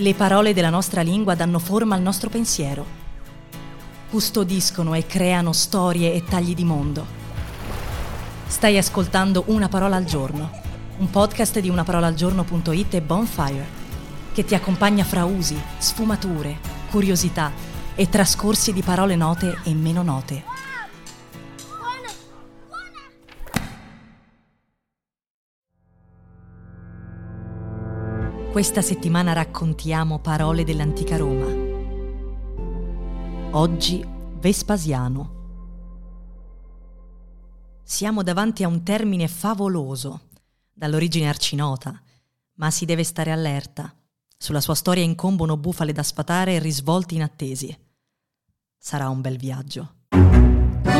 Le parole della nostra lingua danno forma al nostro pensiero. Custodiscono e creano storie e tagli di mondo. Stai ascoltando Una parola al giorno, un podcast di unaparolaalgiorno.it e Bonfire, che ti accompagna fra usi, sfumature, curiosità e trascorsi di parole note e meno note. Questa settimana raccontiamo parole dell'antica Roma. Oggi Vespasiano. Siamo davanti a un termine favoloso, dall'origine arcinota, ma si deve stare allerta. Sulla sua storia incombono bufale da sfatare e risvolti inattesi. Sarà un bel viaggio.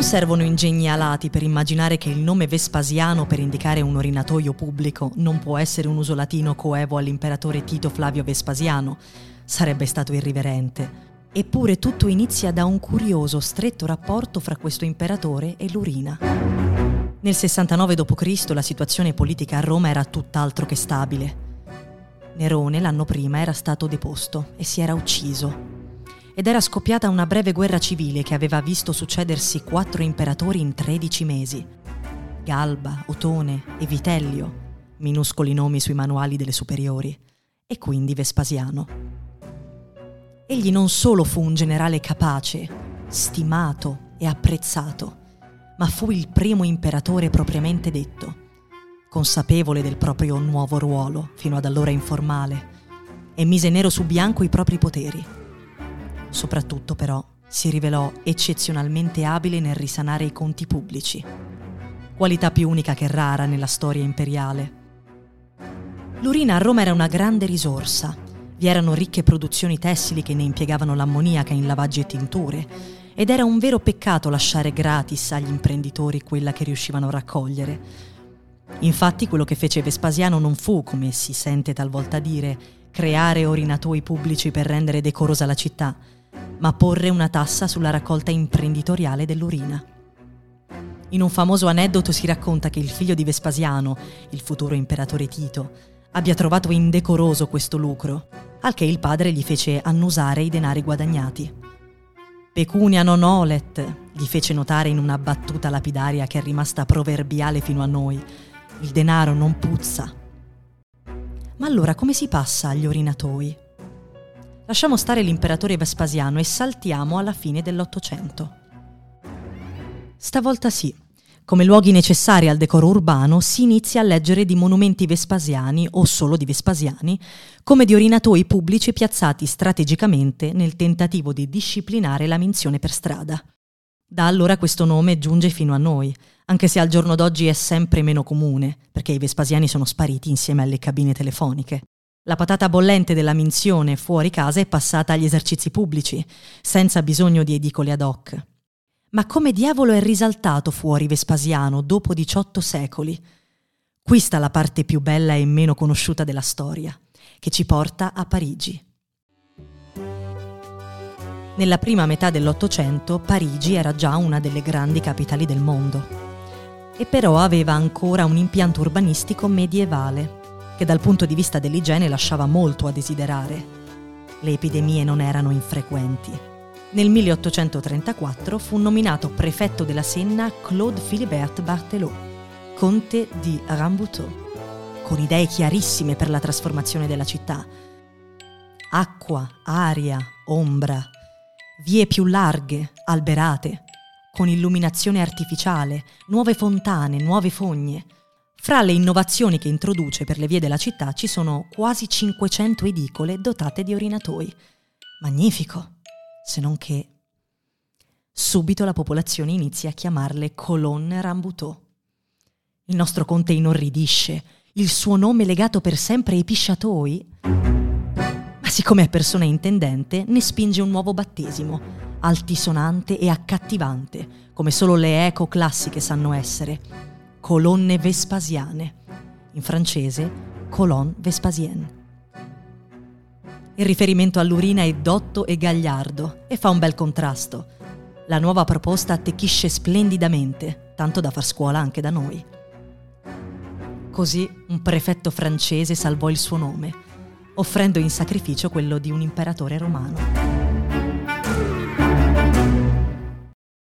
Non servono ingegni alati per immaginare che il nome Vespasiano per indicare un orinatoio pubblico non può essere un uso latino coevo all'imperatore Tito Flavio Vespasiano. Sarebbe stato irriverente. Eppure tutto inizia da un curioso, stretto rapporto fra questo imperatore e l'urina. Nel 69 d.C. la situazione politica a Roma era tutt'altro che stabile. Nerone l'anno prima era stato deposto e si era ucciso ed era scoppiata una breve guerra civile che aveva visto succedersi quattro imperatori in 13 mesi. Galba, Otone e Vitellio, minuscoli nomi sui manuali delle superiori, e quindi Vespasiano. Egli non solo fu un generale capace, stimato e apprezzato, ma fu il primo imperatore propriamente detto, consapevole del proprio nuovo ruolo, fino ad allora informale, e mise nero su bianco i propri poteri Soprattutto però si rivelò eccezionalmente abile nel risanare i conti pubblici, qualità più unica che rara nella storia imperiale. L'urina a Roma era una grande risorsa. Vi erano ricche produzioni tessili che ne impiegavano l'ammoniaca in lavaggi e tinture, ed era un vero peccato lasciare gratis agli imprenditori quella che riuscivano a raccogliere. Infatti quello che fece Vespasiano non fu, come si sente talvolta dire, creare orinatoi pubblici per rendere decorosa la città, ma porre una tassa sulla raccolta imprenditoriale dell'urina. In un famoso aneddoto si racconta che il figlio di Vespasiano, il futuro imperatore Tito, abbia trovato indecoroso questo lucro, al che il padre gli fece annusare i denari guadagnati. Pecunia non olet, gli fece notare in una battuta lapidaria che è rimasta proverbiale fino a noi. Il denaro non puzza. Ma allora come si passa agli orinatoi? Lasciamo stare l'imperatore Vespasiano e saltiamo alla fine dell'Ottocento. Stavolta sì, come luoghi necessari al decoro urbano si inizia a leggere di monumenti vespasiani o solo di vespasiani, come di orinatoi pubblici piazzati strategicamente nel tentativo di disciplinare la minzione per strada. Da allora questo nome giunge fino a noi, anche se al giorno d'oggi è sempre meno comune, perché i vespasiani sono spariti insieme alle cabine telefoniche. La patata bollente della minzione fuori casa è passata agli esercizi pubblici, senza bisogno di edicole ad hoc. Ma come diavolo è risaltato fuori Vespasiano dopo 18 secoli? Qui sta la parte più bella e meno conosciuta della storia, che ci porta a Parigi. Nella prima metà dell'Ottocento Parigi era già una delle grandi capitali del mondo, e però aveva ancora un impianto urbanistico medievale che dal punto di vista dell'igiene lasciava molto a desiderare. Le epidemie non erano infrequenti. Nel 1834 fu nominato prefetto della Senna Claude Philibert Barthelot, conte di Rambuteau, con idee chiarissime per la trasformazione della città. Acqua, aria, ombra, vie più larghe, alberate, con illuminazione artificiale, nuove fontane, nuove fogne, fra le innovazioni che introduce per le vie della città ci sono quasi 500 edicole dotate di orinatoi. Magnifico! Se non che subito la popolazione inizia a chiamarle colonne Rambuteau. Il nostro conte inorridisce, il suo nome legato per sempre ai pisciatoi. Ma siccome è persona intendente, ne spinge un nuovo battesimo, altisonante e accattivante, come solo le eco classiche sanno essere colonne vespasiane, in francese colonne vespasienne. Il riferimento all'urina è dotto e gagliardo e fa un bel contrasto. La nuova proposta attecchisce splendidamente, tanto da far scuola anche da noi. Così un prefetto francese salvò il suo nome, offrendo in sacrificio quello di un imperatore romano.